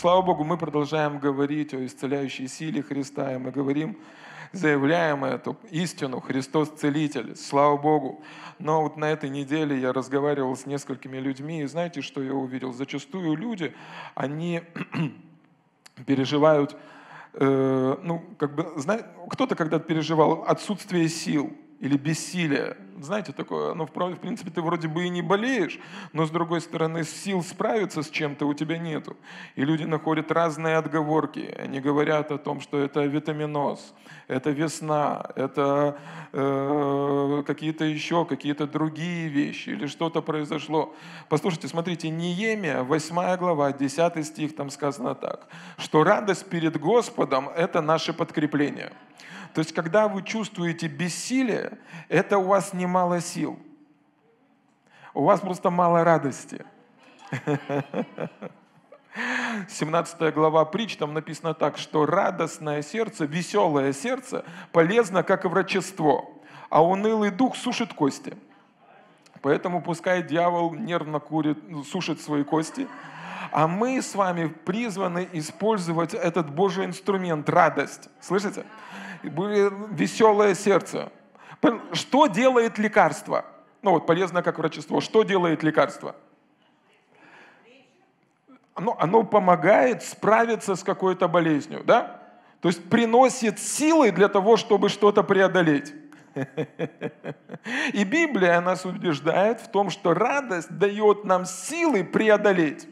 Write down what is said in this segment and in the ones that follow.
Слава Богу, мы продолжаем говорить о исцеляющей силе Христа, и мы говорим, заявляем эту истину, Христос Целитель, слава Богу. Но вот на этой неделе я разговаривал с несколькими людьми, и знаете, что я увидел? Зачастую люди, они переживают, э, ну, как бы, знаете, кто-то когда-то переживал отсутствие сил или бессилие, знаете, такое, ну, в принципе, ты вроде бы и не болеешь, но, с другой стороны, сил справиться с чем-то у тебя нету. И люди находят разные отговорки. Они говорят о том, что это витаминоз, это весна, это э, какие-то еще, какие-то другие вещи, или что-то произошло. Послушайте, смотрите, Неемия, 8 глава, 10 стих, там сказано так, что радость перед Господом – это наше подкрепление – то есть, когда вы чувствуете бессилие, это у вас немало сил. У вас просто мало радости. 17 глава притч, там написано так, что радостное сердце, веселое сердце полезно, как и врачество, а унылый дух сушит кости. Поэтому пускай дьявол нервно курит, сушит свои кости, а мы с вами призваны использовать этот Божий инструмент, радость. Слышите? Веселое сердце. Что делает лекарство? Ну вот полезно как врачество. Что делает лекарство? Оно, оно помогает справиться с какой-то болезнью, да? То есть приносит силы для того, чтобы что-то преодолеть. И Библия нас убеждает в том, что радость дает нам силы преодолеть.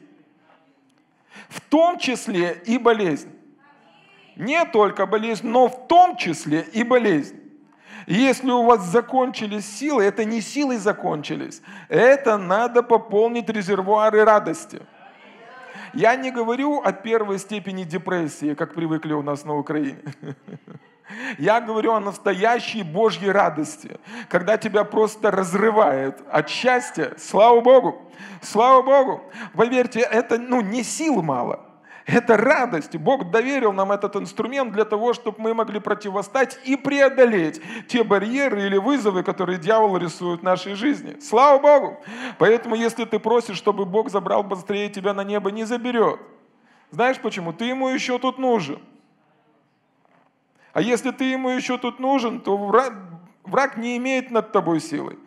В том числе и болезнь не только болезнь, но в том числе и болезнь. Если у вас закончились силы, это не силы закончились, это надо пополнить резервуары радости. Я не говорю о первой степени депрессии, как привыкли у нас на Украине. Я говорю о настоящей Божьей радости, когда тебя просто разрывает от счастья. Слава Богу! Слава Богу! Поверьте, это ну, не сил мало. Это радость. Бог доверил нам этот инструмент для того, чтобы мы могли противостать и преодолеть те барьеры или вызовы, которые дьявол рисует в нашей жизни. Слава Богу! Поэтому, если ты просишь, чтобы Бог забрал быстрее тебя на небо, не заберет. Знаешь почему? Ты ему еще тут нужен. А если ты ему еще тут нужен, то враг, враг не имеет над тобой силы.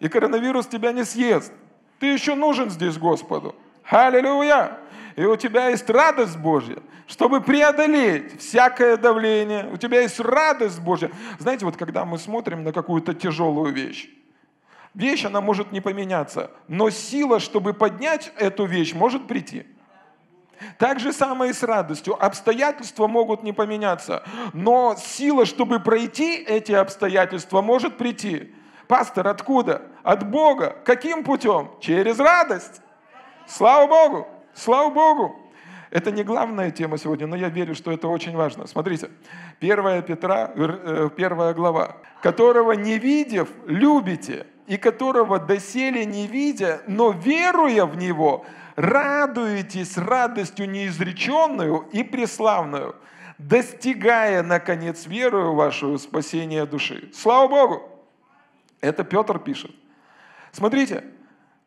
И коронавирус тебя не съест. Ты еще нужен здесь Господу. Аллилуйя! И у тебя есть радость Божья, чтобы преодолеть всякое давление. У тебя есть радость Божья. Знаете, вот когда мы смотрим на какую-то тяжелую вещь, вещь, она может не поменяться, но сила, чтобы поднять эту вещь, может прийти. Так же самое и с радостью. Обстоятельства могут не поменяться, но сила, чтобы пройти эти обстоятельства, может прийти. Пастор, откуда? От Бога. Каким путем? Через радость. Слава Богу! Слава Богу! Это не главная тема сегодня, но я верю, что это очень важно. Смотрите, 1 Петра, 1 э, глава. «Которого не видев, любите, и которого доселе не видя, но веруя в Него, радуетесь радостью неизреченную и преславную, достигая, наконец, верою вашу спасения души». Слава Богу! Это Петр пишет. Смотрите,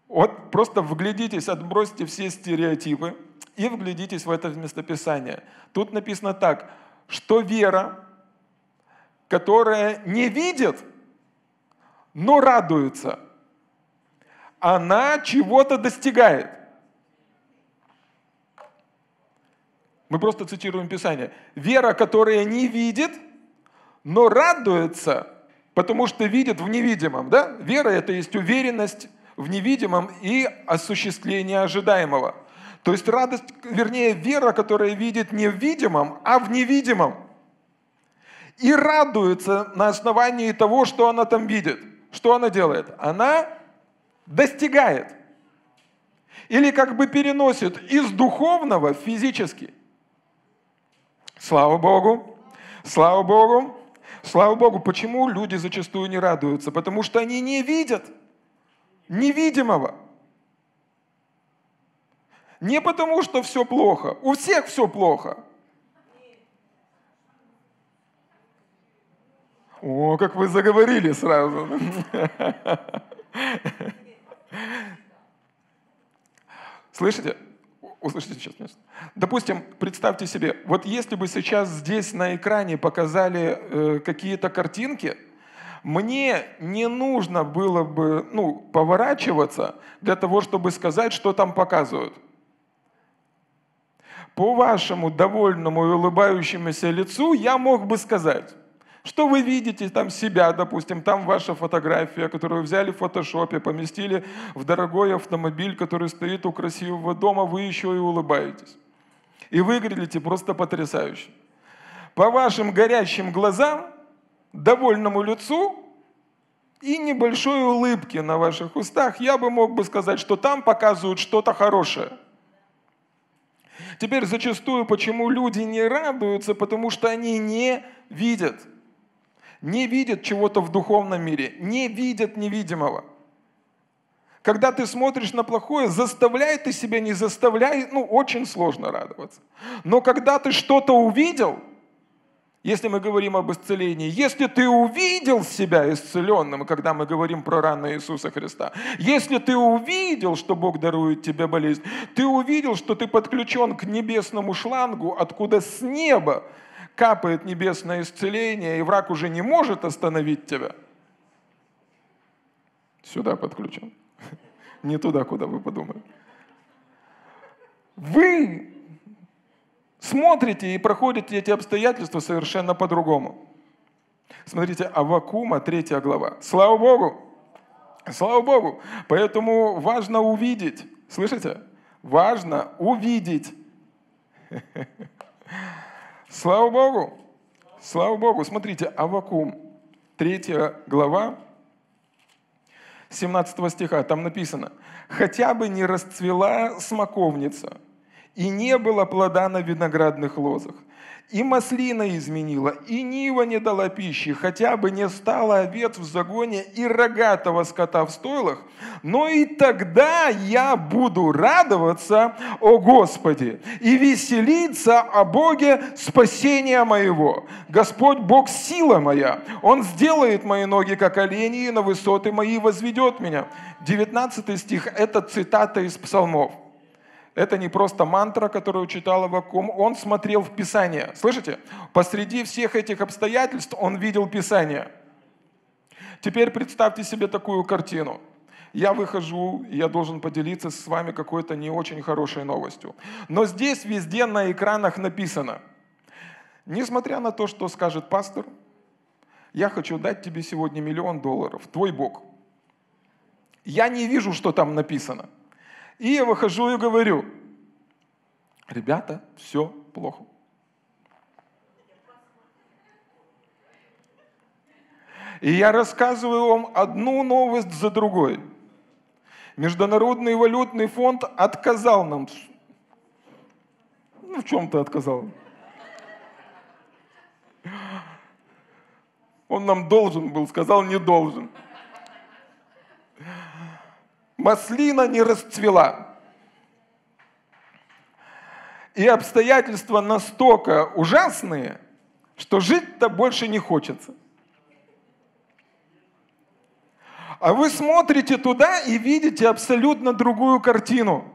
вот просто вглядитесь, отбросьте все стереотипы и вглядитесь в это местописание. Тут написано так, что вера, которая не видит, но радуется, она чего-то достигает. Мы просто цитируем Писание. Вера, которая не видит, но радуется, потому что видит в невидимом. Да? Вера – это есть уверенность в невидимом и осуществление ожидаемого. То есть радость, вернее, вера, которая видит не в видимом, а в невидимом. И радуется на основании того, что она там видит. Что она делает? Она достигает. Или как бы переносит из духовного в физический. Слава Богу! Слава Богу! Слава Богу! Почему люди зачастую не радуются? Потому что они не видят – невидимого. Не потому, что все плохо. У всех все плохо. О, как вы заговорили сразу. Слышите? Услышите сейчас. Допустим, представьте себе, вот если бы сейчас здесь на экране показали э, какие-то картинки, мне не нужно было бы ну, поворачиваться для того, чтобы сказать, что там показывают. По вашему довольному и улыбающемуся лицу я мог бы сказать, что вы видите там себя, допустим, там ваша фотография, которую взяли в фотошопе, поместили в дорогой автомобиль, который стоит у красивого дома, вы еще и улыбаетесь. И выглядите просто потрясающе. По вашим горящим глазам, довольному лицу и небольшой улыбке на ваших устах, я бы мог бы сказать, что там показывают что-то хорошее. Теперь зачастую, почему люди не радуются, потому что они не видят – не видят чего-то в духовном мире, не видят невидимого. Когда ты смотришь на плохое, заставляй ты себя, не заставляй, ну, очень сложно радоваться. Но когда ты что-то увидел, если мы говорим об исцелении, если ты увидел себя исцеленным, когда мы говорим про раны Иисуса Христа, если ты увидел, что Бог дарует тебе болезнь, ты увидел, что ты подключен к небесному шлангу, откуда с неба капает небесное исцеление, и враг уже не может остановить тебя, сюда подключен. Не туда, куда вы подумали. Вы смотрите и проходите эти обстоятельства совершенно по-другому. Смотрите, Авакума, третья глава. Слава Богу! Слава Богу! Поэтому важно увидеть. Слышите? Важно увидеть. Слава Богу! Слава Богу! Смотрите, Авакум, 3 глава, 17 стиха, там написано, «Хотя бы не расцвела смоковница, и не было плода на виноградных лозах, и маслина изменила, и нива не дала пищи, хотя бы не стало овец в загоне и рогатого скота в стойлах, но и тогда я буду радоваться о Господе и веселиться о Боге спасения моего. Господь Бог сила моя, Он сделает мои ноги как олени и на высоты мои возведет меня. 19 стих – это цитата из псалмов. Это не просто мантра, которую читал Авакум, он смотрел в Писание. Слышите? Посреди всех этих обстоятельств он видел Писание. Теперь представьте себе такую картину. Я выхожу, я должен поделиться с вами какой-то не очень хорошей новостью. Но здесь везде на экранах написано, несмотря на то, что скажет пастор, я хочу дать тебе сегодня миллион долларов, твой Бог. Я не вижу, что там написано. И я выхожу и говорю, ребята, все плохо. И я рассказываю вам одну новость за другой. Международный валютный фонд отказал нам. Ну, в чем-то отказал. Он нам должен был, сказал не должен маслина не расцвела. И обстоятельства настолько ужасные, что жить-то больше не хочется. А вы смотрите туда и видите абсолютно другую картину.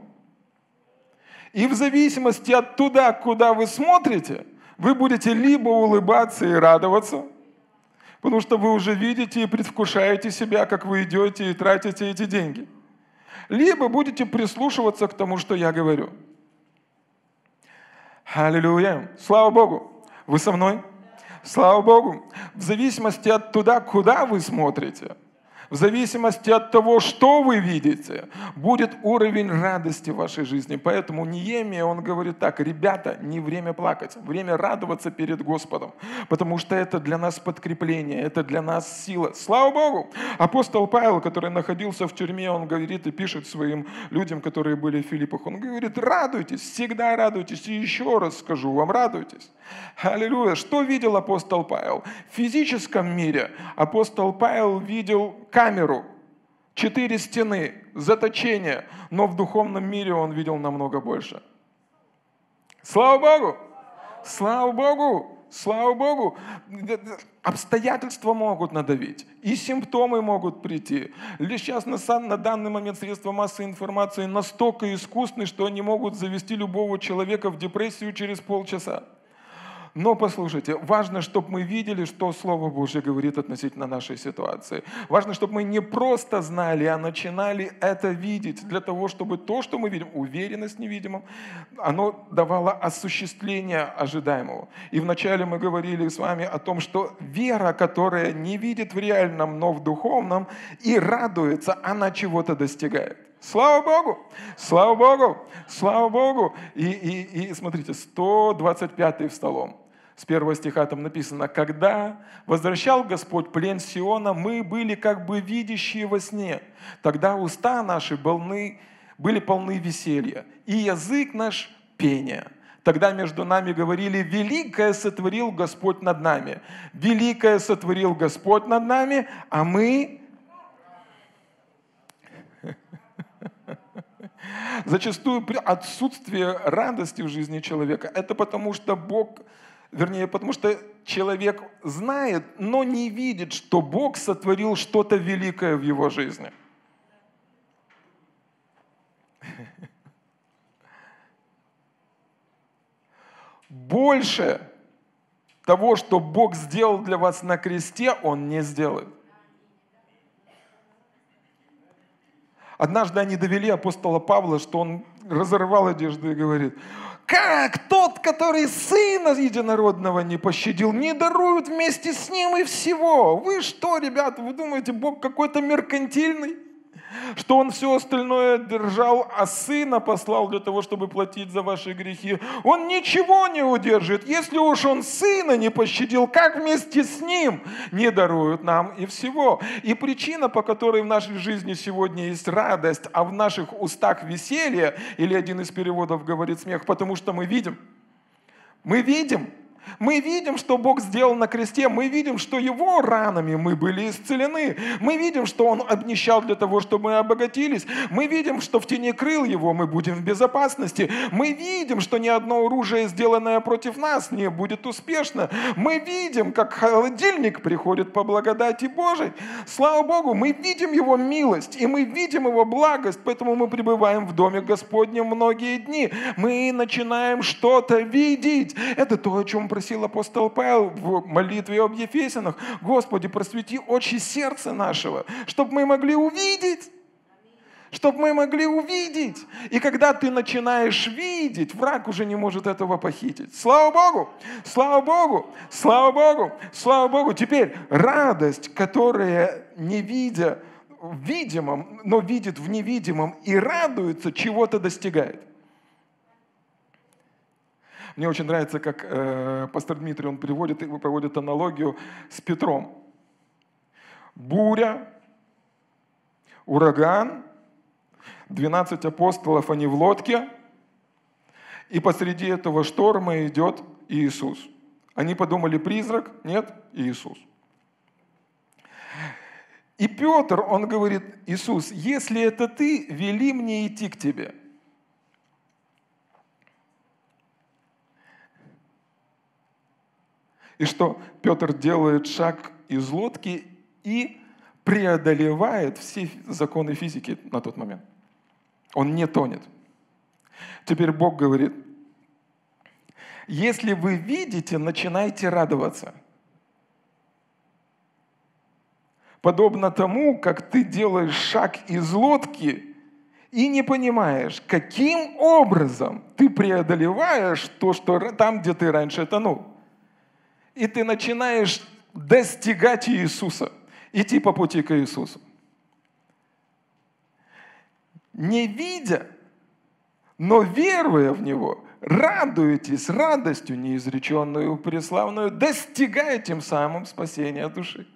И в зависимости от туда, куда вы смотрите, вы будете либо улыбаться и радоваться, потому что вы уже видите и предвкушаете себя, как вы идете и тратите эти деньги – либо будете прислушиваться к тому, что я говорю. Аллилуйя. Слава Богу. Вы со мной? Слава Богу. В зависимости от туда, куда вы смотрите – в зависимости от того, что вы видите, будет уровень радости в вашей жизни. Поэтому Неемия, он говорит так, ребята, не время плакать, время радоваться перед Господом, потому что это для нас подкрепление, это для нас сила. Слава Богу! Апостол Павел, который находился в тюрьме, он говорит и пишет своим людям, которые были в Филиппах, он говорит, радуйтесь, всегда радуйтесь, и еще раз скажу вам, радуйтесь. Аллилуйя. Что видел апостол Павел? В физическом мире апостол Павел видел камеру, четыре стены, заточение, но в духовном мире он видел намного больше. Слава Богу! Слава Богу! Слава Богу, обстоятельства могут надавить, и симптомы могут прийти. Лишь сейчас на, на данный момент средства массовой информации настолько искусны, что они могут завести любого человека в депрессию через полчаса. Но послушайте, важно, чтобы мы видели, что Слово Божье говорит относительно нашей ситуации. Важно, чтобы мы не просто знали, а начинали это видеть, для того, чтобы то, что мы видим, уверенность в невидимом, оно давало осуществление ожидаемого. И вначале мы говорили с вами о том, что вера, которая не видит в реальном, но в духовном, и радуется, она чего-то достигает. Слава Богу! Слава Богу! Слава Богу! И, и, и смотрите, 125 в столом с первого стиха там написано, «Когда возвращал Господь плен Сиона, мы были как бы видящие во сне. Тогда уста наши полны, были полны веселья, и язык наш пения». Тогда между нами говорили, великое сотворил Господь над нами. Великое сотворил Господь над нами, а мы... Зачастую отсутствие радости в жизни человека – это потому, что Бог Вернее, потому что человек знает, но не видит, что Бог сотворил что-то великое в его жизни. Больше того, что Бог сделал для вас на кресте, Он не сделает. Однажды они довели апостола Павла, что он разорвал одежду и говорит, как тот, который сына единородного не пощадил, не дарует вместе с ним и всего? Вы что, ребята, вы думаете, Бог какой-то меркантильный? Что Он все остальное держал, а Сына послал для того, чтобы платить за ваши грехи. Он ничего не удержит. Если уж Он Сына не пощадил, как вместе с Ним не дарует нам и всего? И причина, по которой в нашей жизни сегодня есть радость, а в наших устах веселье, или один из переводов говорит смех, потому что мы видим, мы видим, мы видим, что Бог сделал на кресте, мы видим, что Его ранами мы были исцелены, мы видим, что Он обнищал для того, чтобы мы обогатились, мы видим, что в тени крыл Его мы будем в безопасности, мы видим, что ни одно оружие, сделанное против нас, не будет успешно, мы видим, как холодильник приходит по благодати Божией. Слава Богу, мы видим Его милость, и мы видим Его благость, поэтому мы пребываем в Доме Господнем многие дни. Мы начинаем что-то видеть. Это то, о чем просил апостол Павел в молитве об Ефесинах, Господи, просвети очи сердца нашего, чтобы мы могли увидеть чтобы мы могли увидеть. И когда ты начинаешь видеть, враг уже не может этого похитить. Слава Богу! Слава Богу! Слава Богу! Слава Богу! Теперь радость, которая не видя в видимом, но видит в невидимом и радуется, чего-то достигает. Мне очень нравится, как э, пастор Дмитрий, он приводит, и проводит аналогию с Петром. Буря, ураган, 12 апостолов, они в лодке, и посреди этого шторма идет Иисус. Они подумали, призрак? Нет, Иисус. И Петр, он говорит, Иисус, если это ты, вели мне идти к тебе – И что Петр делает шаг из лодки и преодолевает все законы физики на тот момент. Он не тонет. Теперь Бог говорит, если вы видите, начинайте радоваться. Подобно тому, как ты делаешь шаг из лодки и не понимаешь, каким образом ты преодолеваешь то, что там, где ты раньше тонул и ты начинаешь достигать Иисуса, идти по пути к Иисусу. Не видя, но веруя в Него, радуетесь радостью неизреченную, преславную, достигая тем самым спасения души.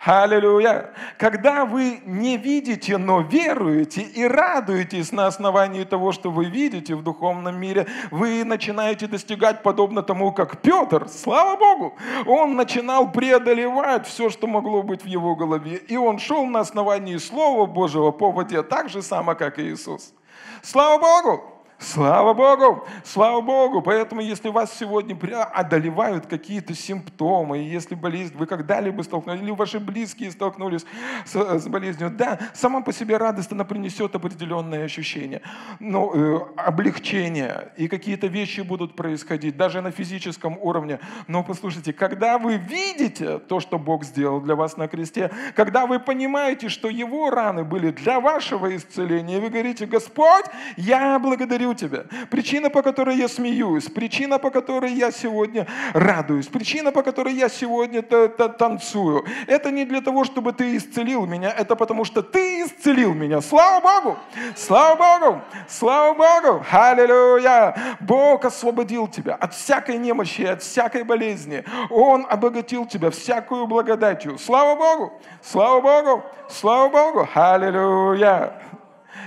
Аллилуйя! Когда вы не видите, но веруете и радуетесь на основании того, что вы видите в духовном мире, вы начинаете достигать подобно тому, как Петр, слава Богу, он начинал преодолевать все, что могло быть в его голове. И он шел на основании Слова Божьего по воде так же само, как и Иисус. Слава Богу! Слава Богу! Слава Богу! Поэтому, если вас сегодня одолевают какие-то симптомы, если болезнь, вы когда-либо столкнулись, или ваши близкие столкнулись с, с болезнью, да, сама по себе радость, она принесет определенные ощущения, но э, облегчение, и какие-то вещи будут происходить, даже на физическом уровне. Но послушайте, когда вы видите то, что Бог сделал для вас на кресте, когда вы понимаете, что Его раны были для вашего исцеления, вы говорите, Господь, я благодарю благодарю Тебя. Причина, по которой я смеюсь, причина, по которой я сегодня радуюсь, причина, по которой я сегодня танцую, это не для того, чтобы Ты исцелил меня, это потому что Ты исцелил меня. Слава Богу! Слава Богу! Слава Богу! Аллилуйя! Бог освободил тебя от всякой немощи, от всякой болезни. Он обогатил тебя всякую благодатью. Слава Богу! Слава Богу! Слава Богу! Аллилуйя!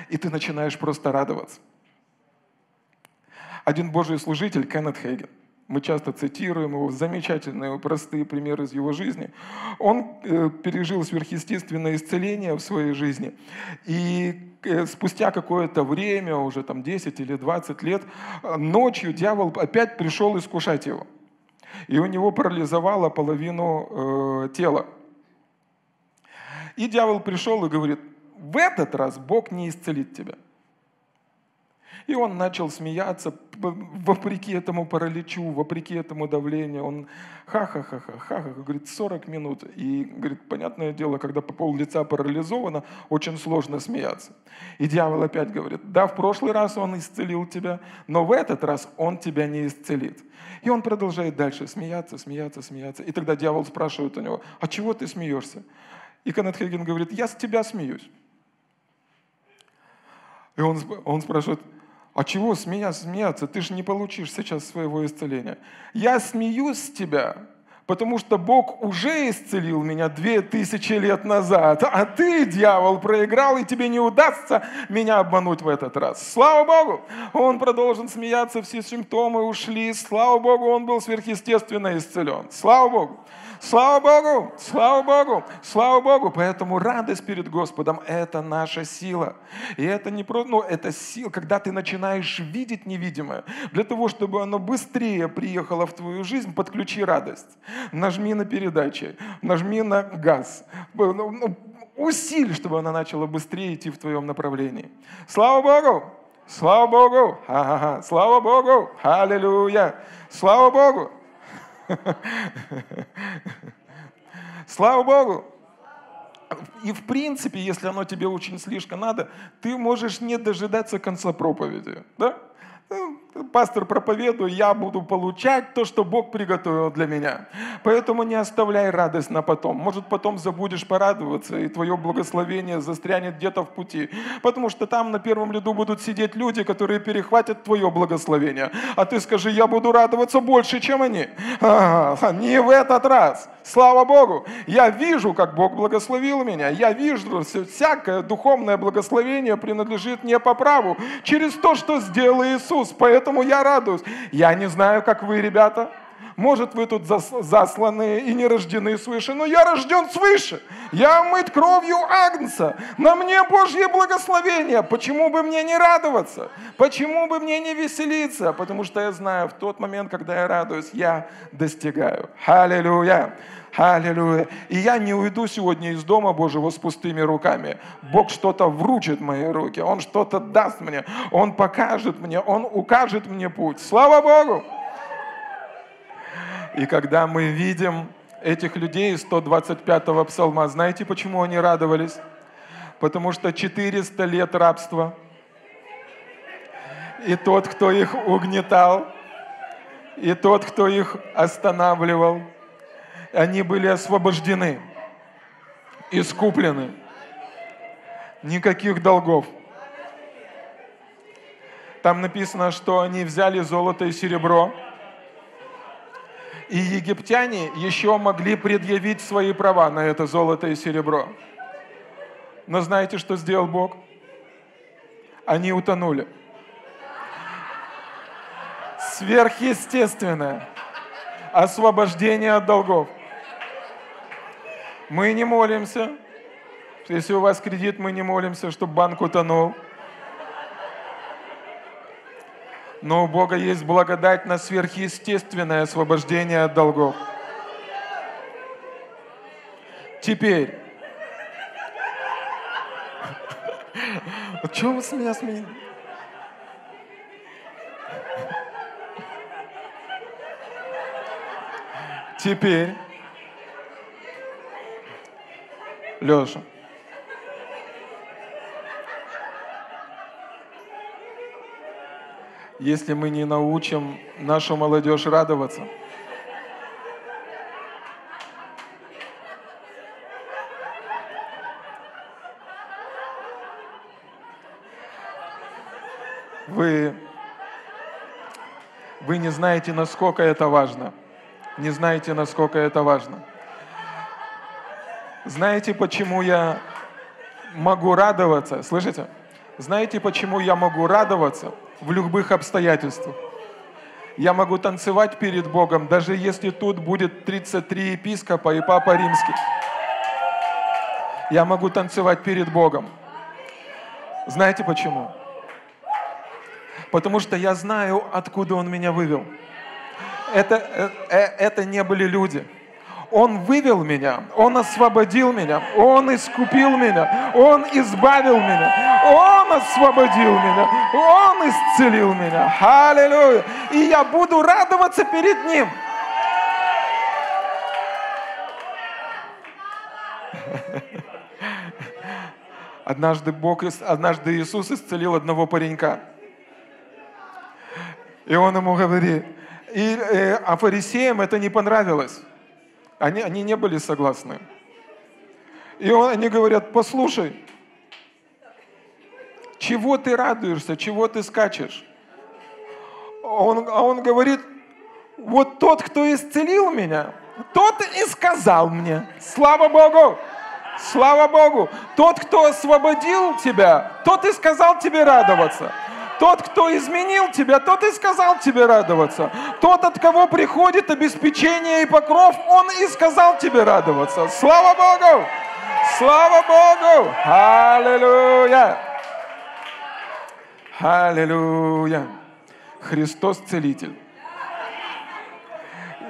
И ты начинаешь просто радоваться. Один Божий служитель, Кеннет Хейген, мы часто цитируем его, замечательные, простые примеры из его жизни. Он э, пережил сверхъестественное исцеление в своей жизни. И э, спустя какое-то время, уже там 10 или 20 лет, ночью дьявол опять пришел искушать его. И у него парализовало половину э, тела. И дьявол пришел и говорит, в этот раз Бог не исцелит тебя. И он начал смеяться, вопреки этому параличу, вопреки этому давлению. Он ха-ха-ха-ха, ха-ха, говорит, 40 минут. И, говорит, понятное дело, когда по пол лица парализовано, очень сложно смеяться. И дьявол опять говорит, да, в прошлый раз он исцелил тебя, но в этот раз он тебя не исцелит. И он продолжает дальше смеяться, смеяться, смеяться. И тогда дьявол спрашивает у него, а чего ты смеешься? И Кеннет Хейген говорит, я с тебя смеюсь. И он, он спрашивает, а чего с меня смеяться? Ты же не получишь сейчас своего исцеления. Я смеюсь с тебя, потому что Бог уже исцелил меня две тысячи лет назад, а ты, дьявол, проиграл, и тебе не удастся меня обмануть в этот раз. Слава Богу! Он продолжен смеяться, все симптомы ушли. Слава Богу, он был сверхъестественно исцелен. Слава Богу! Слава Богу! Слава Богу! Слава Богу! Поэтому радость перед Господом – это наша сила. И это не просто, ну, это сила, когда ты начинаешь видеть невидимое. Для того, чтобы оно быстрее приехало в твою жизнь, подключи радость. Нажми на передачи, нажми на газ. Ну, ну, усиль, чтобы она начала быстрее идти в твоем направлении. Слава Богу! Слава Богу! Ха-ха-ха! Слава Богу! Аллилуйя! Слава Богу! Слава Богу! И в принципе, если оно тебе очень слишком надо, ты можешь не дожидаться конца проповеди. Да? Пастор проповедует, я буду получать то, что Бог приготовил для меня. Поэтому не оставляй радость на потом. Может, потом забудешь порадоваться, и твое благословение застрянет где-то в пути. Потому что там на первом ряду будут сидеть люди, которые перехватят твое благословение. А ты скажи, я буду радоваться больше, чем они. А, не в этот раз. Слава Богу. Я вижу, как Бог благословил меня. Я вижу, что всякое духовное благословение принадлежит мне по праву через то, что сделал Иисус. Поэтому я радуюсь. Я не знаю, как вы, ребята. Может, вы тут засланные и не рождены свыше, но я рожден свыше. Я мыт кровью Агнца. На мне Божье благословение. Почему бы мне не радоваться? Почему бы мне не веселиться? Потому что я знаю, в тот момент, когда я радуюсь, я достигаю. Аллилуйя. Аллилуйя. И я не уйду сегодня из Дома Божьего с пустыми руками. Бог что-то вручит мои руки, Он что-то даст мне, Он покажет мне, Он укажет мне путь. Слава Богу! И когда мы видим этих людей из 125-го псалма, знаете, почему они радовались? Потому что 400 лет рабства. И тот, кто их угнетал, и тот, кто их останавливал, они были освобождены, искуплены. Никаких долгов. Там написано, что они взяли золото и серебро, и египтяне еще могли предъявить свои права на это золото и серебро. Но знаете, что сделал Бог? Они утонули. Сверхъестественное освобождение от долгов – мы не молимся. Если у вас кредит, мы не молимся, чтобы банк утонул. Но у Бога есть благодать на сверхъестественное освобождение от долгов. Теперь. Чего вы с меня смеетесь? Теперь, Леша, если мы не научим нашу молодежь радоваться, вы, вы не знаете, насколько это важно. Не знаете, насколько это важно. Знаете, почему я могу радоваться? Слышите? Знаете, почему я могу радоваться в любых обстоятельствах? Я могу танцевать перед Богом, даже если тут будет 33 епископа и Папа Римский. Я могу танцевать перед Богом. Знаете почему? Потому что я знаю, откуда Он меня вывел. Это, э, э, это не были люди. Он вывел меня, Он освободил меня, Он искупил меня, Он избавил меня, Он освободил меня, Он исцелил меня. Аллилуйя! И я буду радоваться перед Ним. Однажды Бог, однажды Иисус исцелил одного паренька. И он ему говорит, и, э, а фарисеям это не понравилось. Они, они не были согласны. И он, они говорят, послушай, чего ты радуешься, чего ты скачешь? Он, а он говорит, вот тот, кто исцелил меня, тот и сказал мне, слава Богу, слава Богу, тот, кто освободил тебя, тот и сказал тебе радоваться. Тот, кто изменил тебя, тот и сказал тебе радоваться. Тот, от кого приходит обеспечение и покров, он и сказал тебе радоваться. Слава Богу! Слава Богу! Аллилуйя! Аллилуйя! Христос Целитель.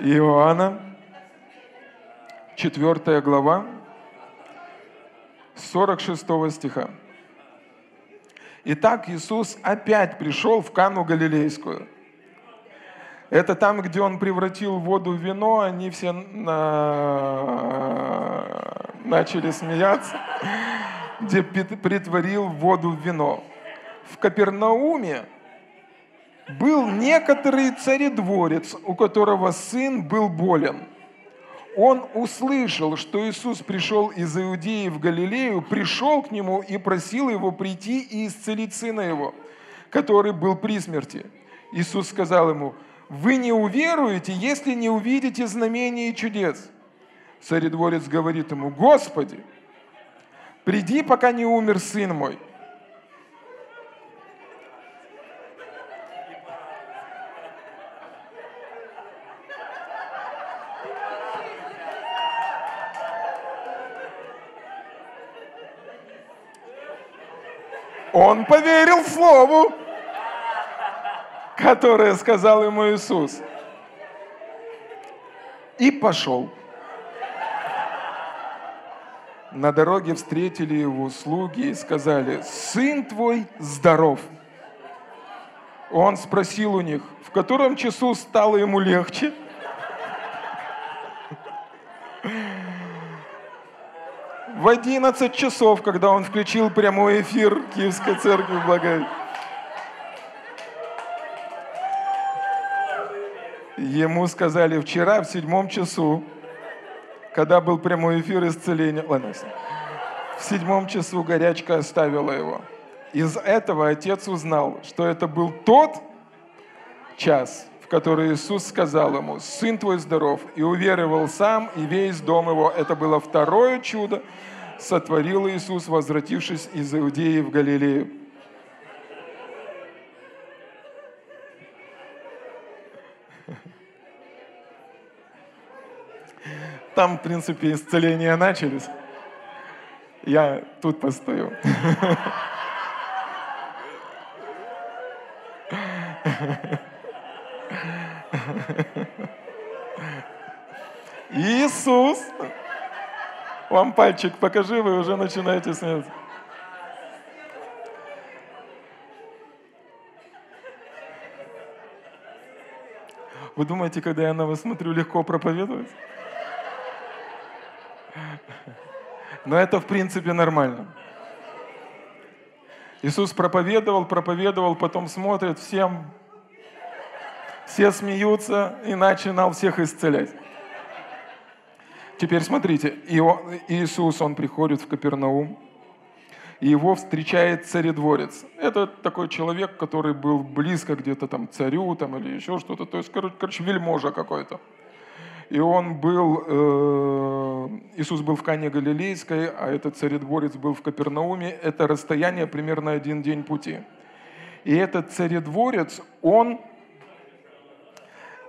Иоанна, 4 глава, 46 стиха. Итак, Иисус опять пришел в Кану Галилейскую. Это там, где он превратил воду в вино, они все на... начали смеяться, где притворил воду в вино. В Капернауме был некоторый царедворец, у которого сын был болен – он услышал, что Иисус пришел из Иудеи в Галилею, пришел к нему и просил его прийти и исцелить сына его, который был при смерти. Иисус сказал ему, вы не уверуете, если не увидите знамения и чудес. Царедворец говорит ему, Господи, приди, пока не умер сын мой. Он поверил слову, которое сказал ему Иисус. И пошел. На дороге встретили его слуги и сказали, сын твой здоров. Он спросил у них, в котором часу стало ему легче – в 11 часов, когда он включил прямой эфир Киевской церкви Благовещения. Ему сказали вчера в седьмом часу, когда был прямой эфир исцеления, ладно, в седьмом часу горячка оставила его. Из этого отец узнал, что это был тот час, в который Иисус сказал ему, «Сын твой здоров», и уверовал сам и весь дом его. Это было второе чудо, сотворил Иисус, возвратившись из Иудеи в Галилею. Там, в принципе, исцеления начались. Я тут постою. Иисус. Вам пальчик покажи, вы уже начинаете смеяться. Вы думаете, когда я на вас смотрю, легко проповедовать? Но это в принципе нормально. Иисус проповедовал, проповедовал, потом смотрит, всем, все смеются и начинал всех исцелять. Теперь смотрите, Иисус, он приходит в Капернаум, и его встречает царедворец. Это такой человек, который был близко где-то там царю там, или еще что-то, то есть, короче, вельможа какой-то. И он был, э, Иисус был в Кане Галилейской, а этот царедворец был в Капернауме. Это расстояние примерно один день пути. И этот царедворец, он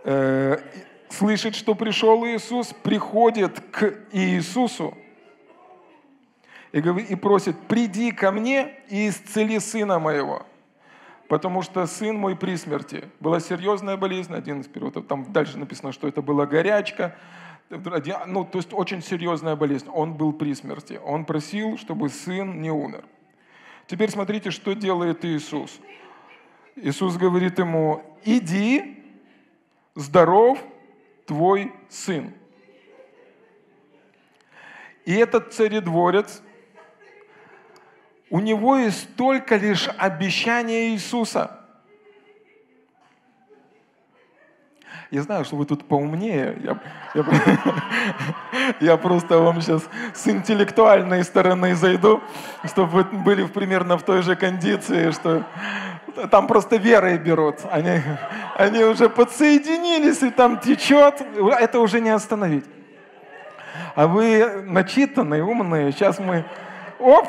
э, слышит, что пришел Иисус, приходит к Иисусу и, просит, приди ко мне и исцели сына моего потому что сын мой при смерти. Была серьезная болезнь, один из переводов, там дальше написано, что это была горячка, ну, то есть очень серьезная болезнь. Он был при смерти. Он просил, чтобы сын не умер. Теперь смотрите, что делает Иисус. Иисус говорит ему, иди, здоров твой сын. И этот царедворец, у него есть только лишь обещание Иисуса. Я знаю, что вы тут поумнее. Я, я, я просто вам сейчас с интеллектуальной стороны зайду, чтобы вы были примерно в той же кондиции, что там просто верой берут. Они, они уже подсоединились, и там течет. Это уже не остановить. А вы начитанные, умные. Сейчас мы оп,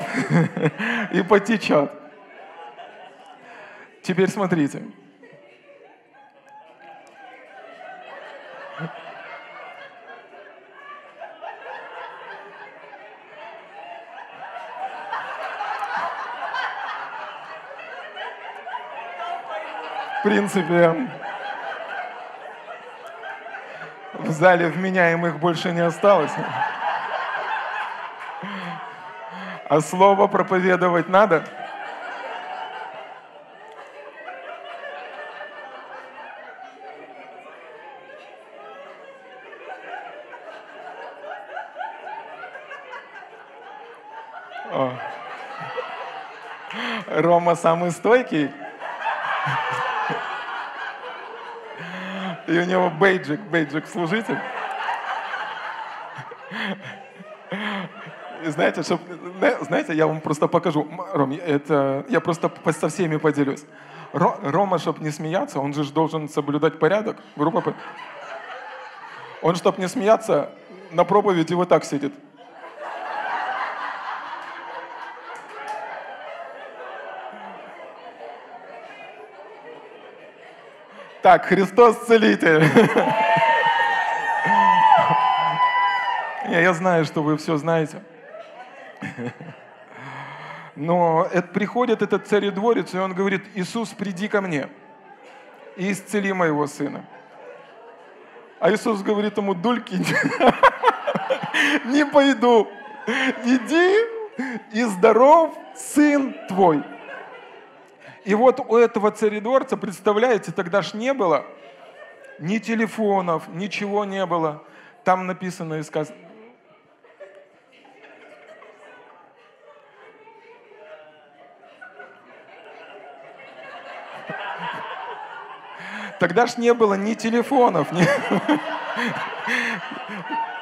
и потечет. Теперь смотрите. В принципе, в зале вменяемых больше не осталось. А слово проповедовать надо? О. Рома самый стойкий. И у него бейджик, бейджик служитель знаете, чтоб, знаете, я вам просто покажу. Ром, это, я просто со всеми поделюсь. Рома, чтобы не смеяться, он же должен соблюдать порядок. Группа... Он, чтобы не смеяться, на проповеди вот так сидит. Так, Христос целитель. Я знаю, что вы все знаете. Но это, приходит этот царедворец, и он говорит, Иисус, приди ко мне и исцели моего сына. А Иисус говорит ему, дульки, не пойду, иди и здоров сын твой. И вот у этого царедворца, представляете, тогда ж не было ни телефонов, ничего не было. Там написано и сказано, Тогда ж не было ни телефонов, ни...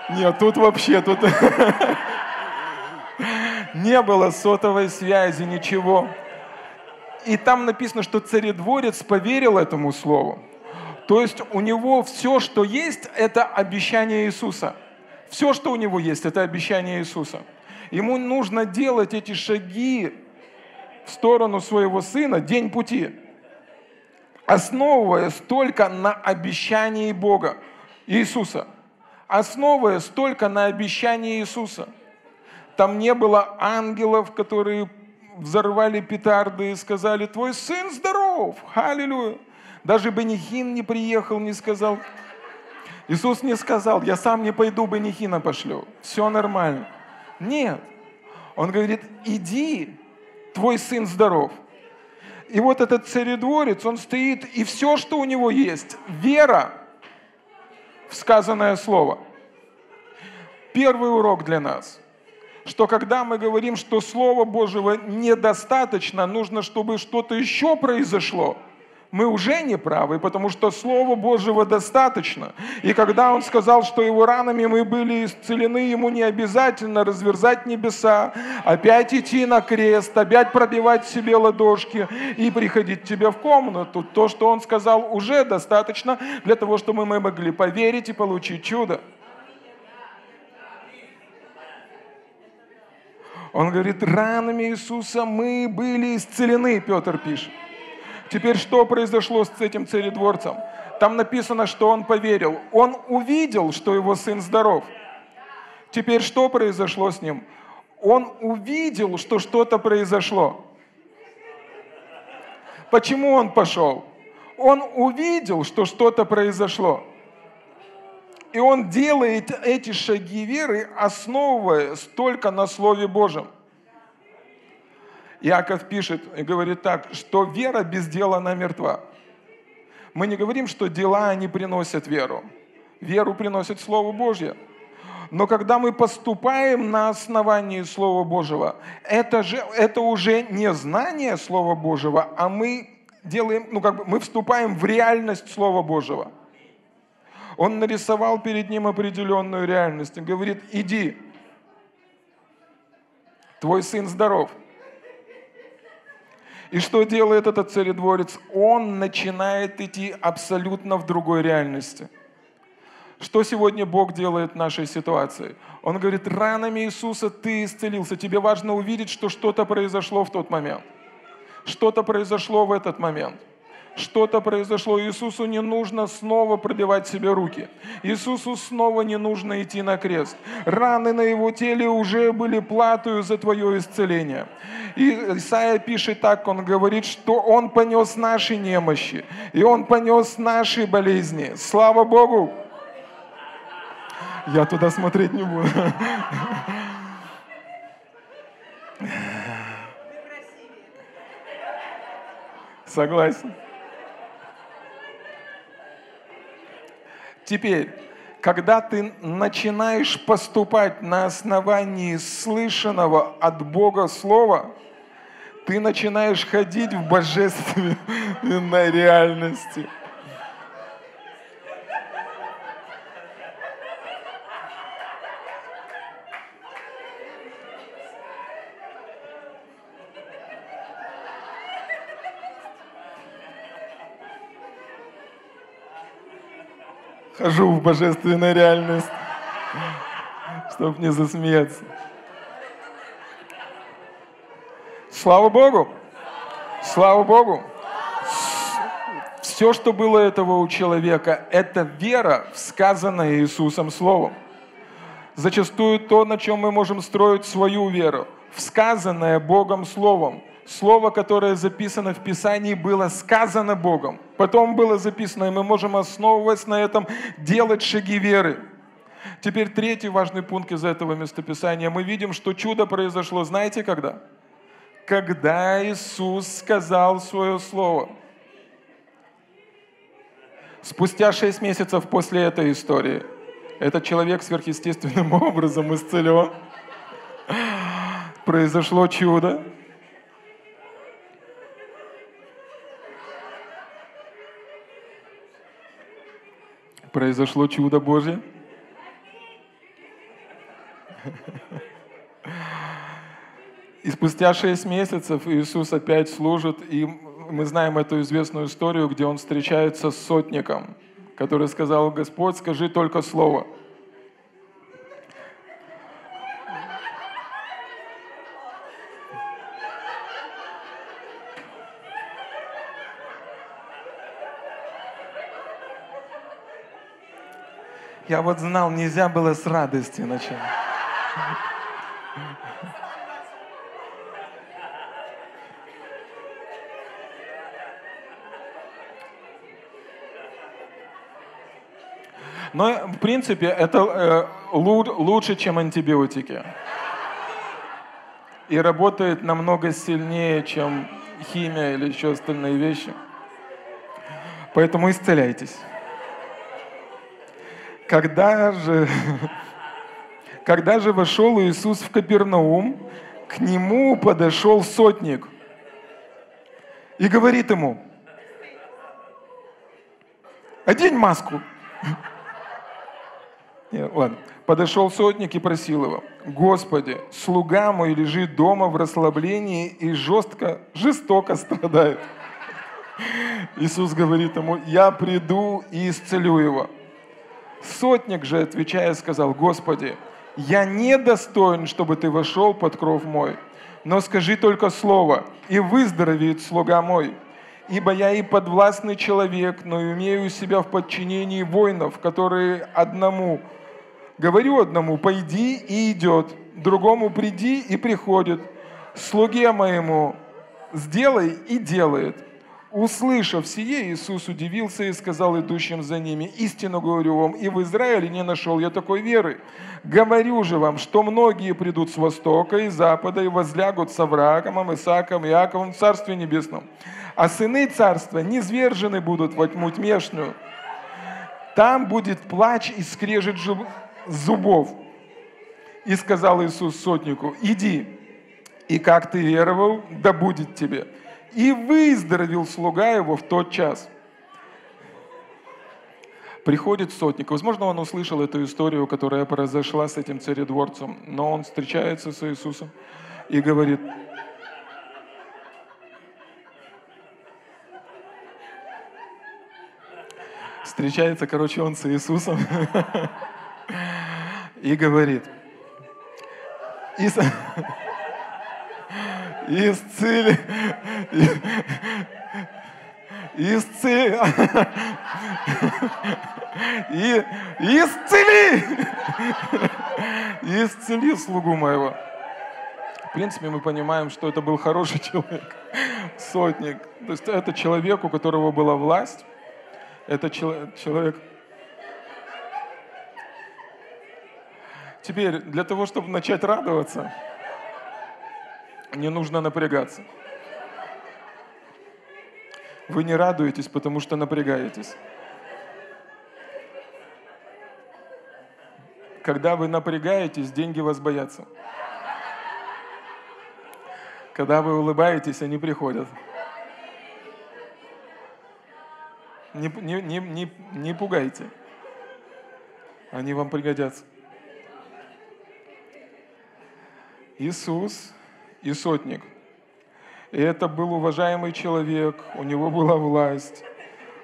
Нет, тут вообще, тут... Не было сотовой связи, ничего. И там написано, что царедворец поверил этому слову. То есть у него все, что есть, это обещание Иисуса. Все, что у него есть, это обещание Иисуса. Ему нужно делать эти шаги в сторону своего сына день пути основываясь только на обещании Бога, Иисуса. Основываясь только на обещании Иисуса. Там не было ангелов, которые взорвали петарды и сказали, твой сын здоров, аллилуйя. Даже Бенихин не приехал, не сказал. Иисус не сказал, я сам не пойду, Бенихина пошлю. Все нормально. Нет. Он говорит, иди, твой сын здоров. И вот этот царедворец, он стоит, и все, что у него есть, вера в сказанное слово. Первый урок для нас, что когда мы говорим, что Слова Божьего недостаточно, нужно, чтобы что-то еще произошло – мы уже не правы, потому что Слова Божьего достаточно. И когда Он сказал, что Его ранами мы были исцелены, Ему не обязательно разверзать небеса, опять идти на крест, опять пробивать себе ладошки и приходить тебе в комнату. То, что Он сказал, уже достаточно для того, чтобы мы могли поверить и получить чудо. Он говорит, ранами Иисуса мы были исцелены, Петр пишет. Теперь что произошло с этим царедворцем? Там написано, что он поверил. Он увидел, что его сын здоров. Теперь что произошло с ним? Он увидел, что что-то произошло. Почему он пошел? Он увидел, что что-то произошло. И он делает эти шаги веры, основываясь только на Слове Божьем. Иаков пишет и говорит так, что вера без дела она мертва. Мы не говорим, что дела не приносят веру. Веру приносит Слово Божье. Но когда мы поступаем на основании Слова Божьего, это, же, это уже не знание Слова Божьего, а мы делаем, ну как бы мы вступаем в реальность Слова Божьего. Он нарисовал перед ним определенную реальность. Он говорит, иди, твой сын здоров. И что делает этот царедворец? Он начинает идти абсолютно в другой реальности. Что сегодня Бог делает в нашей ситуации? Он говорит, ранами Иисуса ты исцелился. Тебе важно увидеть, что что-то произошло в тот момент. Что-то произошло в этот момент что-то произошло. Иисусу не нужно снова пробивать себе руки. Иисусу снова не нужно идти на крест. Раны на его теле уже были платою за твое исцеление. И Исаия пишет так, он говорит, что он понес наши немощи, и он понес наши болезни. Слава Богу! Я туда смотреть не буду. Согласен. Теперь, когда ты начинаешь поступать на основании слышанного от Бога Слова, ты начинаешь ходить в божественной реальности. Хожу в божественную реальность, чтобы не засмеяться. Слава Богу! Слава Богу! Все, что было этого у человека, это вера в сказанное Иисусом Словом. Зачастую то, на чем мы можем строить свою веру, сказанное Богом Словом – слово, которое записано в Писании, было сказано Богом. Потом было записано, и мы можем, основываясь на этом, делать шаги веры. Теперь третий важный пункт из этого местописания. Мы видим, что чудо произошло, знаете когда? Когда Иисус сказал свое слово. Спустя шесть месяцев после этой истории этот человек сверхъестественным образом исцелен. Произошло чудо. Произошло чудо Божье. И спустя шесть месяцев Иисус опять служит, и мы знаем эту известную историю, где он встречается с сотником, который сказал, Господь, скажи только слово – Я вот знал, нельзя было с радости начать. Но, в принципе, это э, лучше, чем антибиотики. И работает намного сильнее, чем химия или еще остальные вещи. Поэтому исцеляйтесь. Когда же, когда же вошел Иисус в Капернаум, к нему подошел сотник и говорит ему, одень маску. Нет, ладно. Подошел сотник и просил его, Господи, слуга мой лежит дома в расслаблении и жестко, жестоко страдает. Иисус говорит ему, я приду и исцелю его. Сотник же, отвечая, сказал, Господи, я не достоин, чтобы ты вошел под кров мой, но скажи только слово, и выздоровеет слуга мой. Ибо я и подвластный человек, но имею себя в подчинении воинов, которые одному, говорю одному, пойди и идет, другому приди и приходит, слуге моему сделай и делает. Услышав сие, Иисус удивился и сказал идущим за ними, «Истину говорю вам, и в Израиле не нашел я такой веры. Говорю же вам, что многие придут с востока и запада и возлягут с Авраамом, Исааком, Иаковом в Царстве Небесном. А сыны Царства низвержены будут во тьму тьмешную. Там будет плач и скрежет зубов». И сказал Иисус сотнику, «Иди, и как ты веровал, да будет тебе» и выздоровел слуга его в тот час. Приходит сотник. Возможно, он услышал эту историю, которая произошла с этим царедворцем, но он встречается с Иисусом и говорит, встречается, короче, он с Иисусом и говорит, исцели, исцели, исцели, исцели слугу моего. В принципе, мы понимаем, что это был хороший человек, сотник. То есть это человек, у которого была власть, это человек, Теперь, для того, чтобы начать радоваться, не нужно напрягаться. Вы не радуетесь, потому что напрягаетесь. Когда вы напрягаетесь, деньги вас боятся. Когда вы улыбаетесь, они приходят. Не, не, не, не, не пугайте. Они вам пригодятся. Иисус и сотник. И это был уважаемый человек, у него была власть.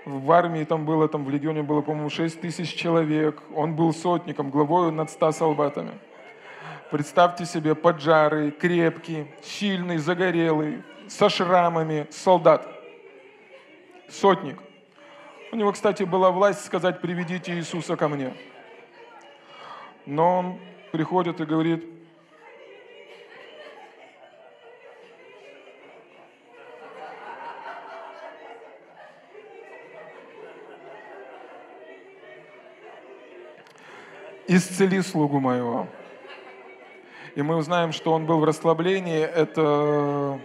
В армии там было, там в легионе было, по-моему, 6 тысяч человек. Он был сотником, главой над 100 солдатами. Представьте себе, поджарый, крепкий, сильный, загорелый, со шрамами солдат. Сотник. У него, кстати, была власть сказать, приведите Иисуса ко мне. Но он приходит и говорит, исцели слугу моего. И мы узнаем, что он был в расслаблении, это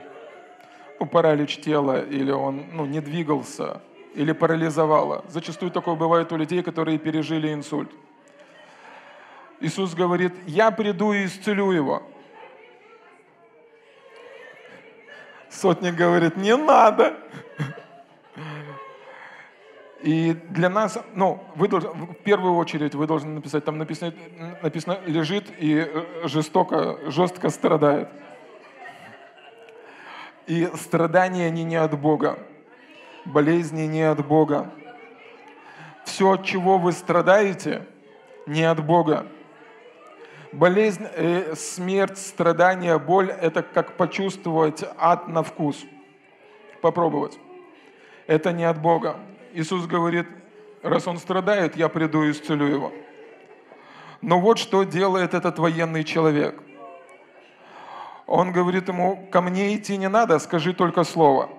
ну, паралич тела, или он ну, не двигался, или парализовало. Зачастую такое бывает у людей, которые пережили инсульт. Иисус говорит, я приду и исцелю его. Сотник говорит, не надо. И для нас, ну, вы должны, в первую очередь вы должны написать, там написано, написано лежит и э, жестоко, жестко страдает. И страдания они не от Бога, болезни не от Бога. Все, от чего вы страдаете, не от Бога. Болезнь, э, смерть, страдания, боль – это как почувствовать ад на вкус. Попробовать. Это не от Бога. Иисус говорит, раз он страдает, я приду и исцелю его. Но вот что делает этот военный человек. Он говорит ему, ко мне идти не надо, скажи только слово.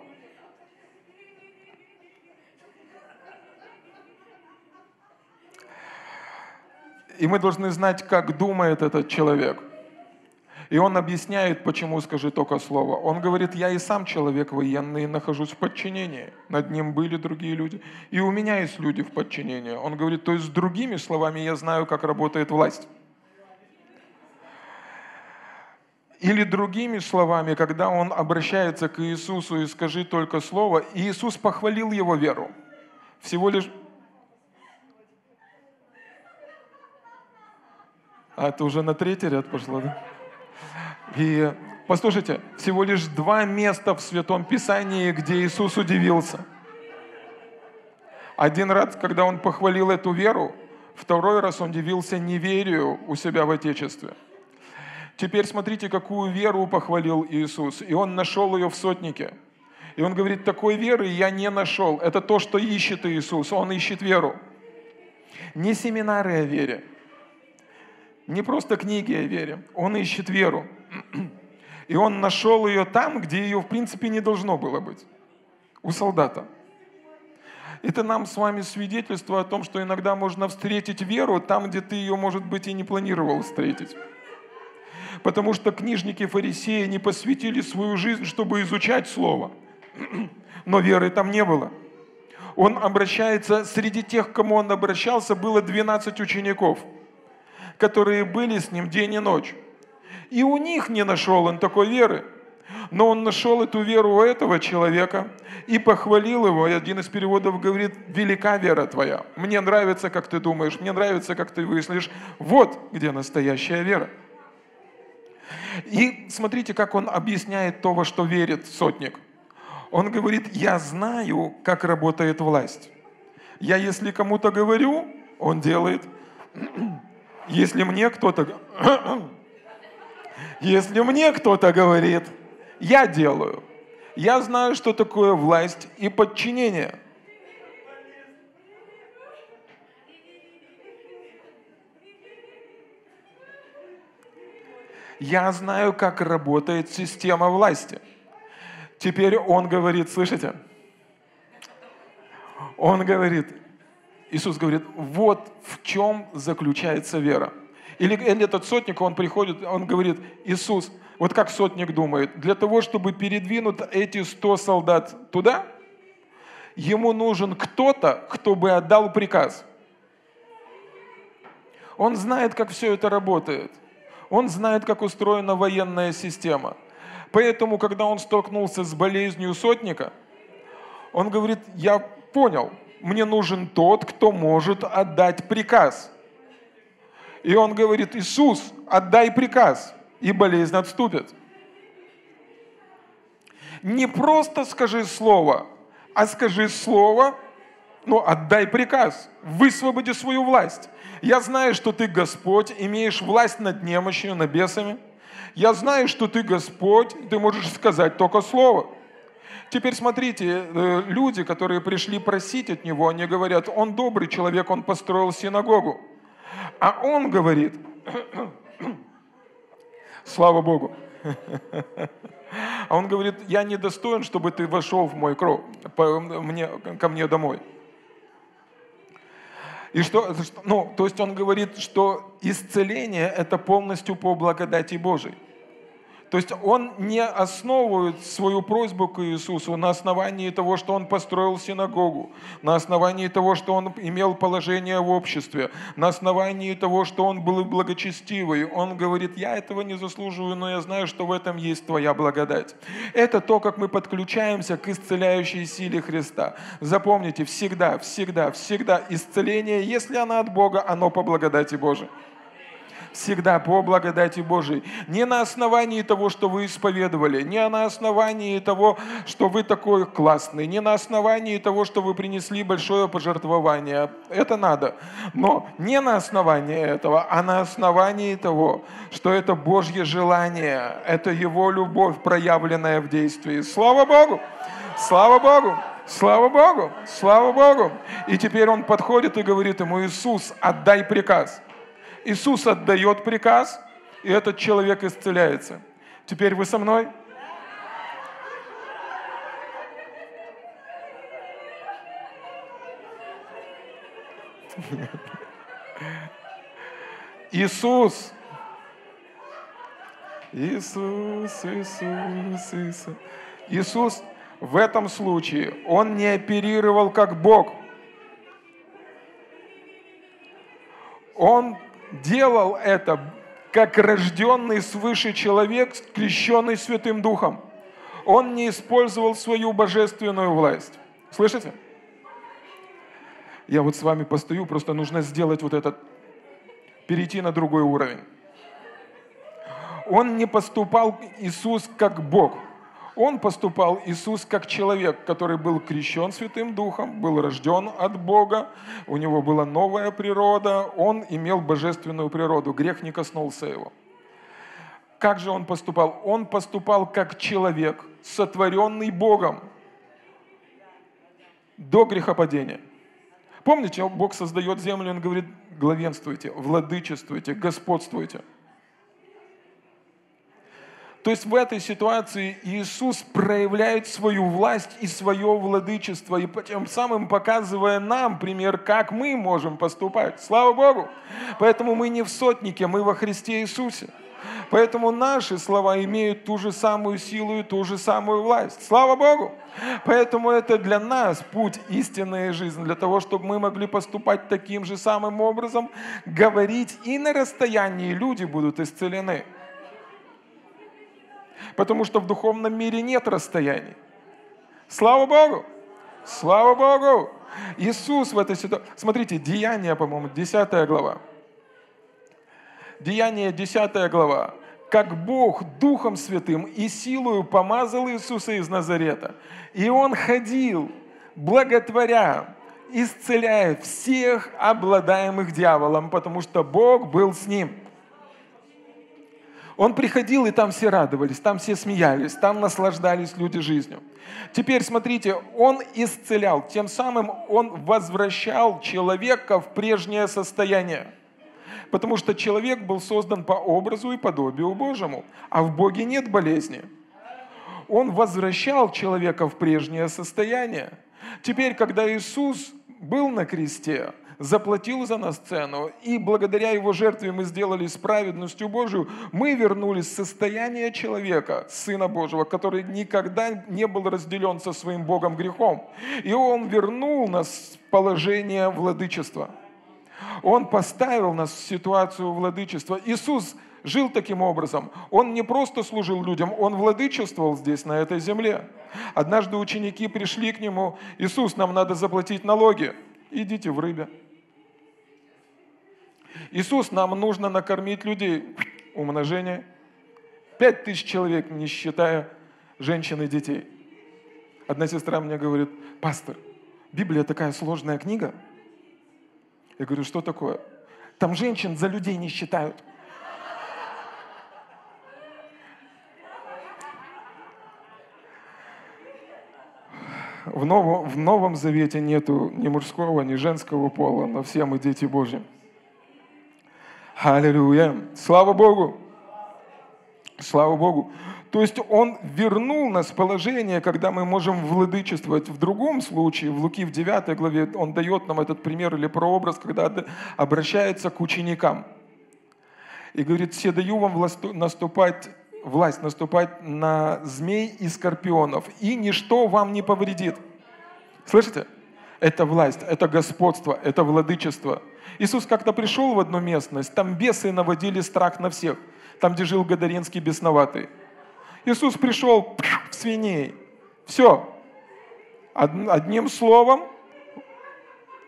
И мы должны знать, как думает этот человек. И он объясняет, почему скажи только слово. Он говорит, я и сам человек военный, нахожусь в подчинении. Над ним были другие люди. И у меня есть люди в подчинении. Он говорит, то есть другими словами я знаю, как работает власть. Или другими словами, когда он обращается к Иисусу и скажи только слово, Иисус похвалил его веру. Всего лишь... А это уже на третий ряд пошло, да? И послушайте, всего лишь два места в Святом Писании, где Иисус удивился. Один раз, когда он похвалил эту веру, второй раз он удивился неверию у себя в Отечестве – Теперь смотрите, какую веру похвалил Иисус. И он нашел ее в сотнике. И он говорит, такой веры я не нашел. Это то, что ищет Иисус. Он ищет веру. Не семинары о вере. Не просто книги о вере. Он ищет веру. И он нашел ее там, где ее в принципе не должно было быть. У солдата. Это нам с вами свидетельство о том, что иногда можно встретить веру там, где ты ее, может быть, и не планировал встретить потому что книжники фарисеи не посвятили свою жизнь, чтобы изучать Слово. Но веры там не было. Он обращается, среди тех, к кому он обращался, было 12 учеников, которые были с ним день и ночь. И у них не нашел он такой веры. Но он нашел эту веру у этого человека и похвалил его. И один из переводов говорит, велика вера твоя. Мне нравится, как ты думаешь, мне нравится, как ты выяснишь. Вот где настоящая вера. И смотрите, как он объясняет то, во что верит сотник. Он говорит, я знаю, как работает власть. Я если кому-то говорю, он делает. Если мне кто-то... Если мне кто-то говорит, я делаю. Я знаю, что такое власть и подчинение – Я знаю, как работает система власти. Теперь он говорит, слышите? Он говорит, Иисус говорит, вот в чем заключается вера. Или, этот сотник, он приходит, он говорит, Иисус, вот как сотник думает, для того, чтобы передвинуть эти сто солдат туда, ему нужен кто-то, кто бы отдал приказ. Он знает, как все это работает. Он знает, как устроена военная система. Поэтому, когда он столкнулся с болезнью сотника, он говорит, я понял, мне нужен тот, кто может отдать приказ. И он говорит, Иисус, отдай приказ, и болезнь отступит. Не просто скажи слово, а скажи слово, но отдай приказ, высвободи свою власть. Я знаю, что ты Господь, имеешь власть над немощью, над бесами. Я знаю, что ты Господь, ты можешь сказать только слово. Теперь смотрите, э, люди, которые пришли просить от него, они говорят, он добрый человек, он построил синагогу. А он говорит, слава Богу, а он говорит, я не достоин, чтобы ты вошел в мой кров, мне, ко мне домой. И что, ну, то есть он говорит, что исцеление – это полностью по благодати Божией. То есть он не основывает свою просьбу к Иисусу на основании того, что он построил синагогу, на основании того, что он имел положение в обществе, на основании того, что он был благочестивый. Он говорит, я этого не заслуживаю, но я знаю, что в этом есть твоя благодать. Это то, как мы подключаемся к исцеляющей силе Христа. Запомните, всегда, всегда, всегда исцеление, если оно от Бога, оно по благодати Божией всегда по благодати Божией. Не на основании того, что вы исповедовали, не на основании того, что вы такой классный, не на основании того, что вы принесли большое пожертвование. Это надо. Но не на основании этого, а на основании того, что это Божье желание, это Его любовь, проявленная в действии. Слава Богу! Слава Богу! Слава Богу! Слава Богу! И теперь он подходит и говорит ему, Иисус, отдай приказ. Иисус отдает приказ, и этот человек исцеляется. Теперь вы со мной? Иисус. Иисус, Иисус, Иисус. Иисус в этом случае, Он не оперировал как Бог. Он делал это как рожденный свыше человек, крещенный Святым Духом. Он не использовал свою божественную власть. Слышите? Я вот с вами постою, просто нужно сделать вот этот, перейти на другой уровень. Он не поступал Иисус как Бог. Он поступал Иисус как человек, который был крещен Святым Духом, был рожден от Бога, у него была новая природа, он имел божественную природу, грех не коснулся его. Как же он поступал? Он поступал как человек, сотворенный Богом до грехопадения. Помните, Бог создает землю, Он говорит, главенствуйте, владычествуйте, господствуйте – то есть в этой ситуации Иисус проявляет свою власть и свое владычество, и тем самым показывая нам пример, как мы можем поступать. Слава Богу! Поэтому мы не в сотнике, мы во Христе Иисусе. Поэтому наши слова имеют ту же самую силу и ту же самую власть. Слава Богу! Поэтому это для нас путь истинная жизнь, для того, чтобы мы могли поступать таким же самым образом, говорить и на расстоянии люди будут исцелены. Потому что в духовном мире нет расстояний. Слава Богу! Слава Богу! Иисус в этой ситуации... Смотрите, Деяния, по-моему, 10 глава. Деяние 10 глава. Как Бог Духом Святым и силою помазал Иисуса из Назарета. И Он ходил, благотворя, исцеляя всех обладаемых дьяволом, потому что Бог был с ним. Он приходил, и там все радовались, там все смеялись, там наслаждались люди жизнью. Теперь смотрите, он исцелял, тем самым он возвращал человека в прежнее состояние. Потому что человек был создан по образу и подобию Божьему, а в Боге нет болезни. Он возвращал человека в прежнее состояние. Теперь, когда Иисус был на кресте, заплатил за нас цену, и благодаря Его жертве мы сделали с праведностью Божию, мы вернулись в состояние человека, Сына Божьего, который никогда не был разделен со своим Богом грехом. И Он вернул нас в положение владычества. Он поставил нас в ситуацию владычества. Иисус жил таким образом. Он не просто служил людям, он владычествовал здесь, на этой земле. Однажды ученики пришли к нему, Иисус, нам надо заплатить налоги. Идите в рыбе. Иисус, нам нужно накормить людей. Умножение. Пять тысяч человек, не считая женщин и детей. Одна сестра мне говорит, пастор, Библия такая сложная книга. Я говорю, что такое? Там женщин за людей не считают. В Новом, в Новом Завете нету ни мужского, ни женского пола, но все мы дети Божьи. Аллилуйя. Слава Богу. Слава Богу. То есть Он вернул нас в положение, когда мы можем владычествовать. В другом случае, в Луки в 9 главе, Он дает нам этот пример или прообраз, когда обращается к ученикам. И говорит, все даю вам наступать, власть наступать на змей и скорпионов, и ничто вам не повредит. Слышите? Это власть, это господство, это владычество – Иисус как-то пришел в одну местность, там бесы наводили страх на всех, там, где жил Гадаринский бесноватый. Иисус пришел в свиней. Все. Одним словом,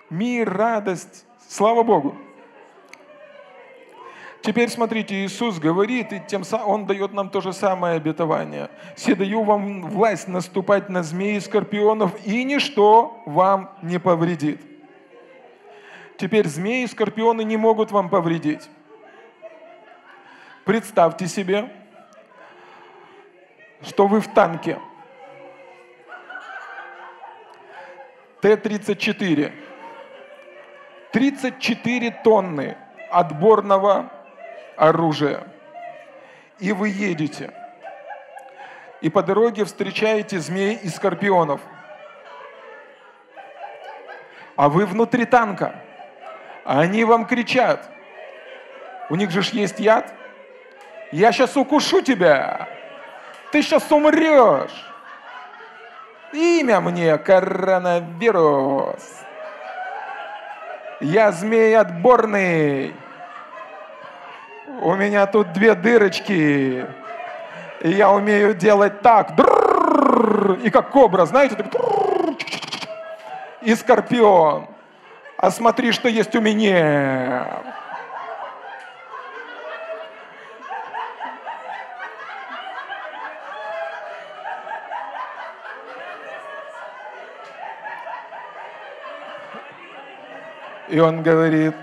мир, радость. Слава Богу. Теперь смотрите, Иисус говорит, и тем самым Он дает нам то же самое обетование. «Все даю вам власть наступать на змеи и скорпионов, и ничто вам не повредит». Теперь змеи и скорпионы не могут вам повредить. Представьте себе, что вы в танке. Т-34. 34 тонны отборного оружия. И вы едете. И по дороге встречаете змей и скорпионов. А вы внутри танка. Они вам кричат. У них же ж есть яд. Я сейчас укушу тебя. Ты сейчас умрешь. Имя мне коронавирус. Я змей отборный. У меня тут две дырочки. И я умею делать так. И как кобра, знаете, так. И скорпион. А смотри, что есть у меня. И он говорит,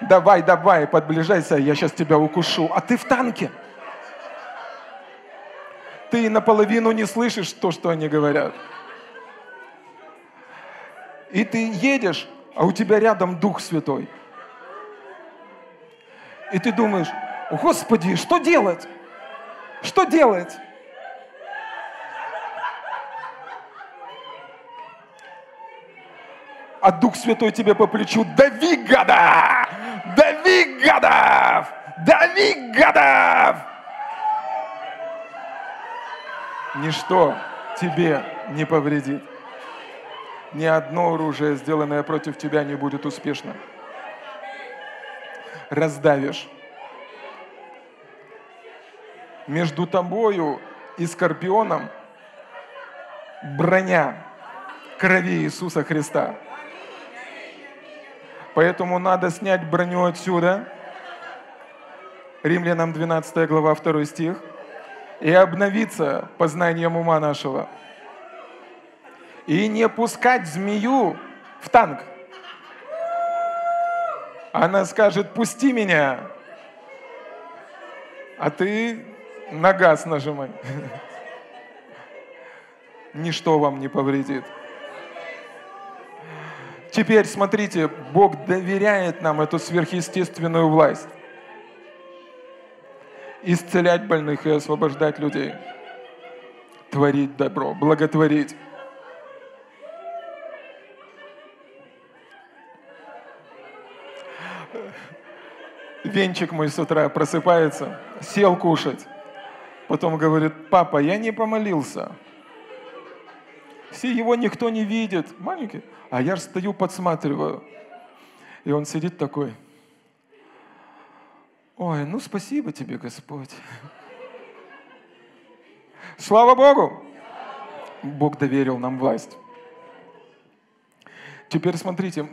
давай, давай, подближайся, я сейчас тебя укушу. А ты в танке. Ты наполовину не слышишь то, что они говорят. И ты едешь, а у тебя рядом Дух Святой. И ты думаешь, Господи, что делать? Что делать? а Дух Святой тебе по плечу, дави гада! Дави гадов! Дави гадов! Ничто тебе не повредит. Ни одно оружие, сделанное против тебя, не будет успешно. Раздавишь. Между тобою и скорпионом броня крови Иисуса Христа. Поэтому надо снять броню отсюда. Римлянам 12 глава 2 стих. И обновиться познанием ума нашего. И не пускать змею в танк. Она скажет, пусти меня. А ты на газ нажимай. Ничто вам не повредит. Теперь смотрите, Бог доверяет нам эту сверхъестественную власть. Исцелять больных и освобождать людей. Творить добро, благотворить. Венчик мой с утра просыпается, сел кушать. Потом говорит, папа, я не помолился. Все его никто не видит. Маленький. А я стою, подсматриваю. И он сидит такой. Ой, ну спасибо тебе, Господь. Слава Богу! Бог доверил нам власть. Теперь смотрите,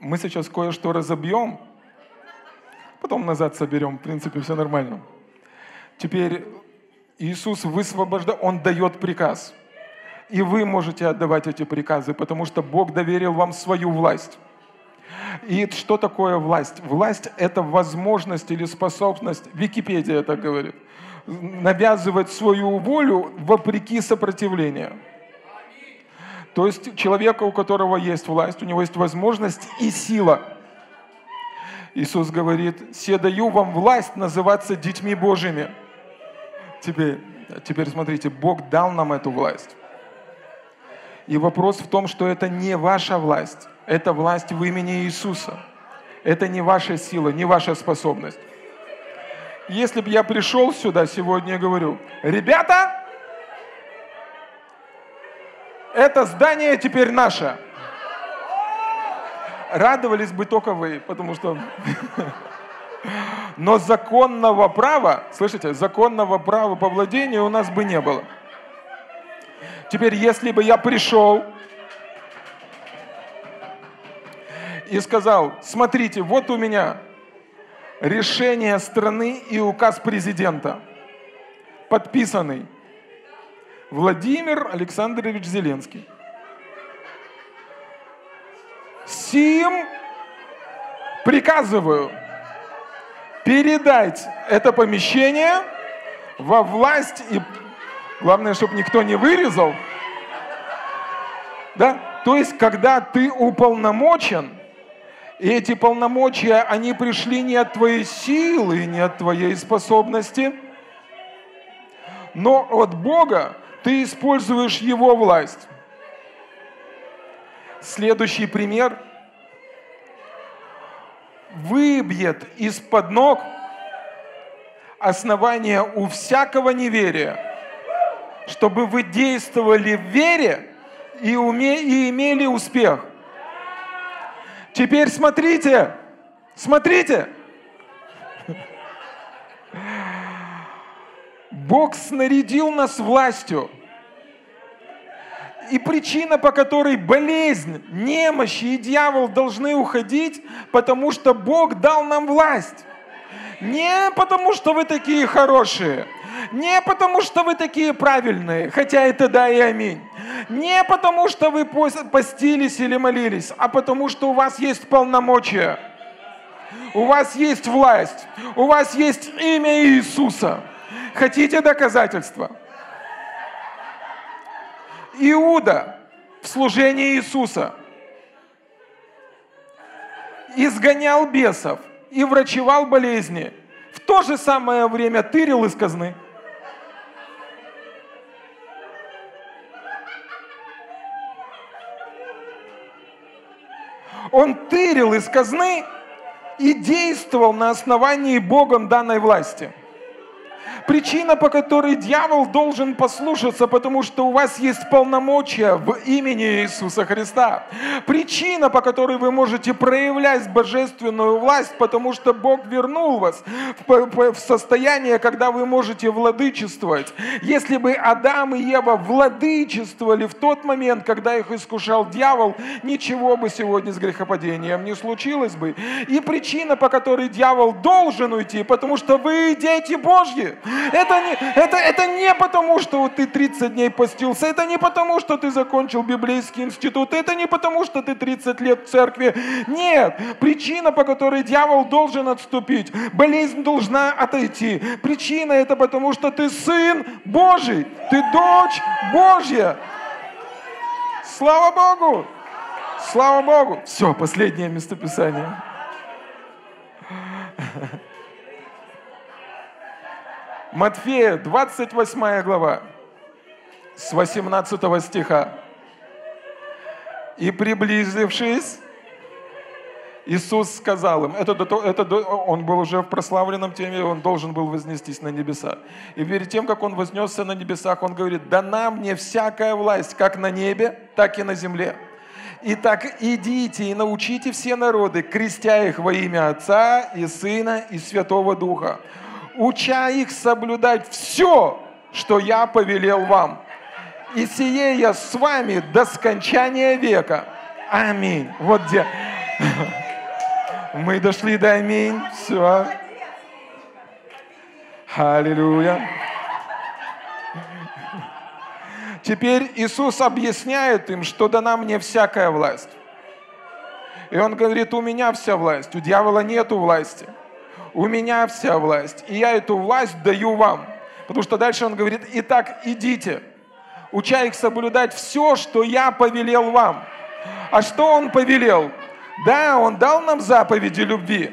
мы сейчас кое-что разобьем, потом назад соберем, в принципе, все нормально. Теперь Иисус высвобождает, Он дает приказ – и вы можете отдавать эти приказы, потому что Бог доверил вам свою власть. И что такое власть? Власть – это возможность или способность, Википедия так говорит, навязывать свою волю вопреки сопротивлению. То есть человека, у которого есть власть, у него есть возможность и сила. Иисус говорит, «Се даю вам власть называться детьми Божьими». Теперь, теперь смотрите, Бог дал нам эту власть. И вопрос в том, что это не ваша власть, это власть в имени Иисуса. Это не ваша сила, не ваша способность. Если бы я пришел сюда сегодня и говорю, ребята, это здание теперь наше. Радовались бы только вы, потому что... Но законного права, слышите, законного права по владению у нас бы не было. Теперь, если бы я пришел и сказал, смотрите, вот у меня решение страны и указ президента, подписанный Владимир Александрович Зеленский. Сим приказываю передать это помещение во власть и Главное, чтобы никто не вырезал. Да? То есть, когда ты уполномочен, и эти полномочия, они пришли не от твоей силы, не от твоей способности, но от Бога ты используешь Его власть. Следующий пример. выбьет из-под ног основания у всякого неверия, чтобы вы действовали в вере и, уме, и имели успех. Теперь смотрите, смотрите. Бог снарядил нас властью. И причина, по которой болезнь, немощи и дьявол должны уходить, потому что Бог дал нам власть. Не потому, что вы такие хорошие, не потому, что вы такие правильные, хотя это да и аминь. Не потому, что вы постились или молились, а потому, что у вас есть полномочия. У вас есть власть. У вас есть имя Иисуса. Хотите доказательства? Иуда в служении Иисуса изгонял бесов и врачевал болезни. В то же самое время тырил из казны. Он тырил из казны и действовал на основании Богом данной власти – Причина, по которой дьявол должен послушаться, потому что у вас есть полномочия в имени Иисуса Христа. Причина, по которой вы можете проявлять божественную власть, потому что Бог вернул вас в состояние, когда вы можете владычествовать. Если бы Адам и Ева владычествовали в тот момент, когда их искушал дьявол, ничего бы сегодня с грехопадением не случилось бы. И причина, по которой дьявол должен уйти, потому что вы дети Божьи. Это не, это, это не потому, что ты 30 дней постился, это не потому, что ты закончил библейский институт, это не потому, что ты 30 лет в церкви. Нет, причина, по которой дьявол должен отступить, болезнь должна отойти. Причина это потому, что ты сын Божий, ты дочь Божья. Слава Богу! Слава Богу! Все, последнее местописание. Матфея, 28 глава, с 18 стиха. «И приблизившись, Иисус сказал им, это, это, он был уже в прославленном теме, он должен был вознестись на небеса. И перед тем, как он вознесся на небесах, он говорит, дана мне всякая власть, как на небе, так и на земле. Итак, идите и научите все народы, крестя их во имя Отца и Сына и Святого Духа, уча их соблюдать все, что я повелел вам. И сие я с вами до скончания века. Аминь. Вот где. Мы дошли до аминь. Все. Аллилуйя. Теперь Иисус объясняет им, что дана мне всякая власть. И он говорит, у меня вся власть, у дьявола нету власти у меня вся власть, и я эту власть даю вам. Потому что дальше он говорит, итак, идите, уча их соблюдать все, что я повелел вам. А что он повелел? Да, он дал нам заповеди любви,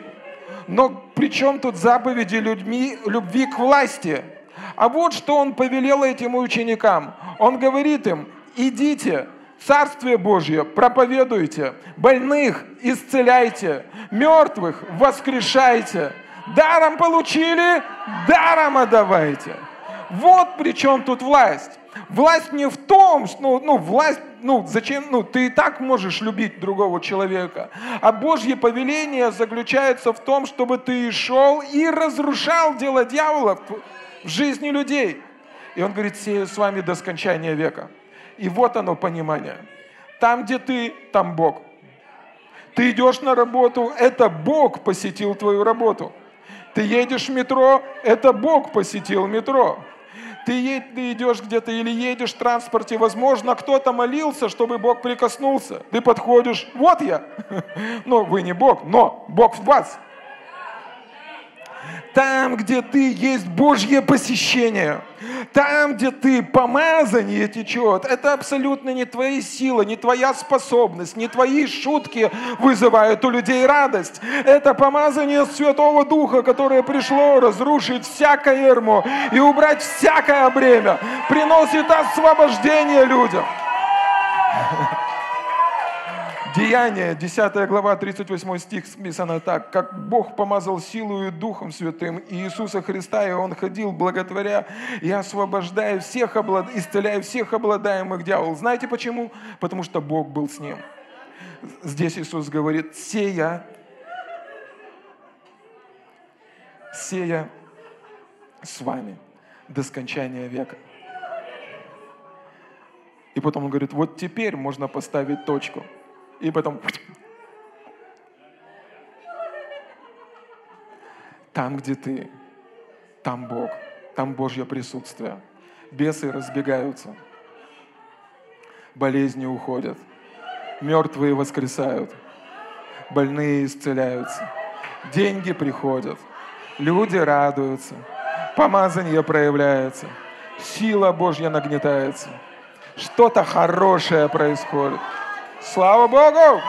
но при чем тут заповеди людьми, любви к власти? А вот что он повелел этим ученикам. Он говорит им, идите, Царствие Божье проповедуйте, больных исцеляйте, мертвых воскрешайте, Даром получили, даром отдавайте. Вот при чем тут власть. Власть не в том, что, ну, ну, власть, ну, зачем, ну, ты и так можешь любить другого человека. А Божье повеление заключается в том, чтобы ты шел и разрушал дело дьявола в жизни людей. И он говорит, сею с вами до скончания века. И вот оно понимание. Там, где ты, там Бог. Ты идешь на работу, это Бог посетил твою работу. Ты едешь в метро, это Бог посетил метро. Ты, едь, ты идешь где-то или едешь в транспорте, возможно, кто-то молился, чтобы Бог прикоснулся. Ты подходишь, вот я. Ну, вы не Бог, но Бог в вас. Там, где ты, есть Божье посещение. Там, где ты, помазание течет. Это абсолютно не твои силы, не твоя способность, не твои шутки вызывают у людей радость. Это помазание Святого Духа, которое пришло разрушить всякое ермо и убрать всякое бремя. Приносит освобождение людям. Деяние, 10 глава, 38 стих, списано так. «Как Бог помазал силу и Духом Святым Иисуса Христа, и Он ходил, благотворя и освобождая всех, облад... исцеляя всех обладаемых дьявол». Знаете почему? Потому что Бог был с ним. Здесь Иисус говорит, «Сея, сея с вами до скончания века». И потом он говорит, вот теперь можно поставить точку – и потом... Там, где ты, там Бог, там Божье присутствие. Бесы разбегаются, болезни уходят, мертвые воскресают, больные исцеляются, деньги приходят, люди радуются, помазание проявляется, сила Божья нагнетается, что-то хорошее происходит. Слава Богу!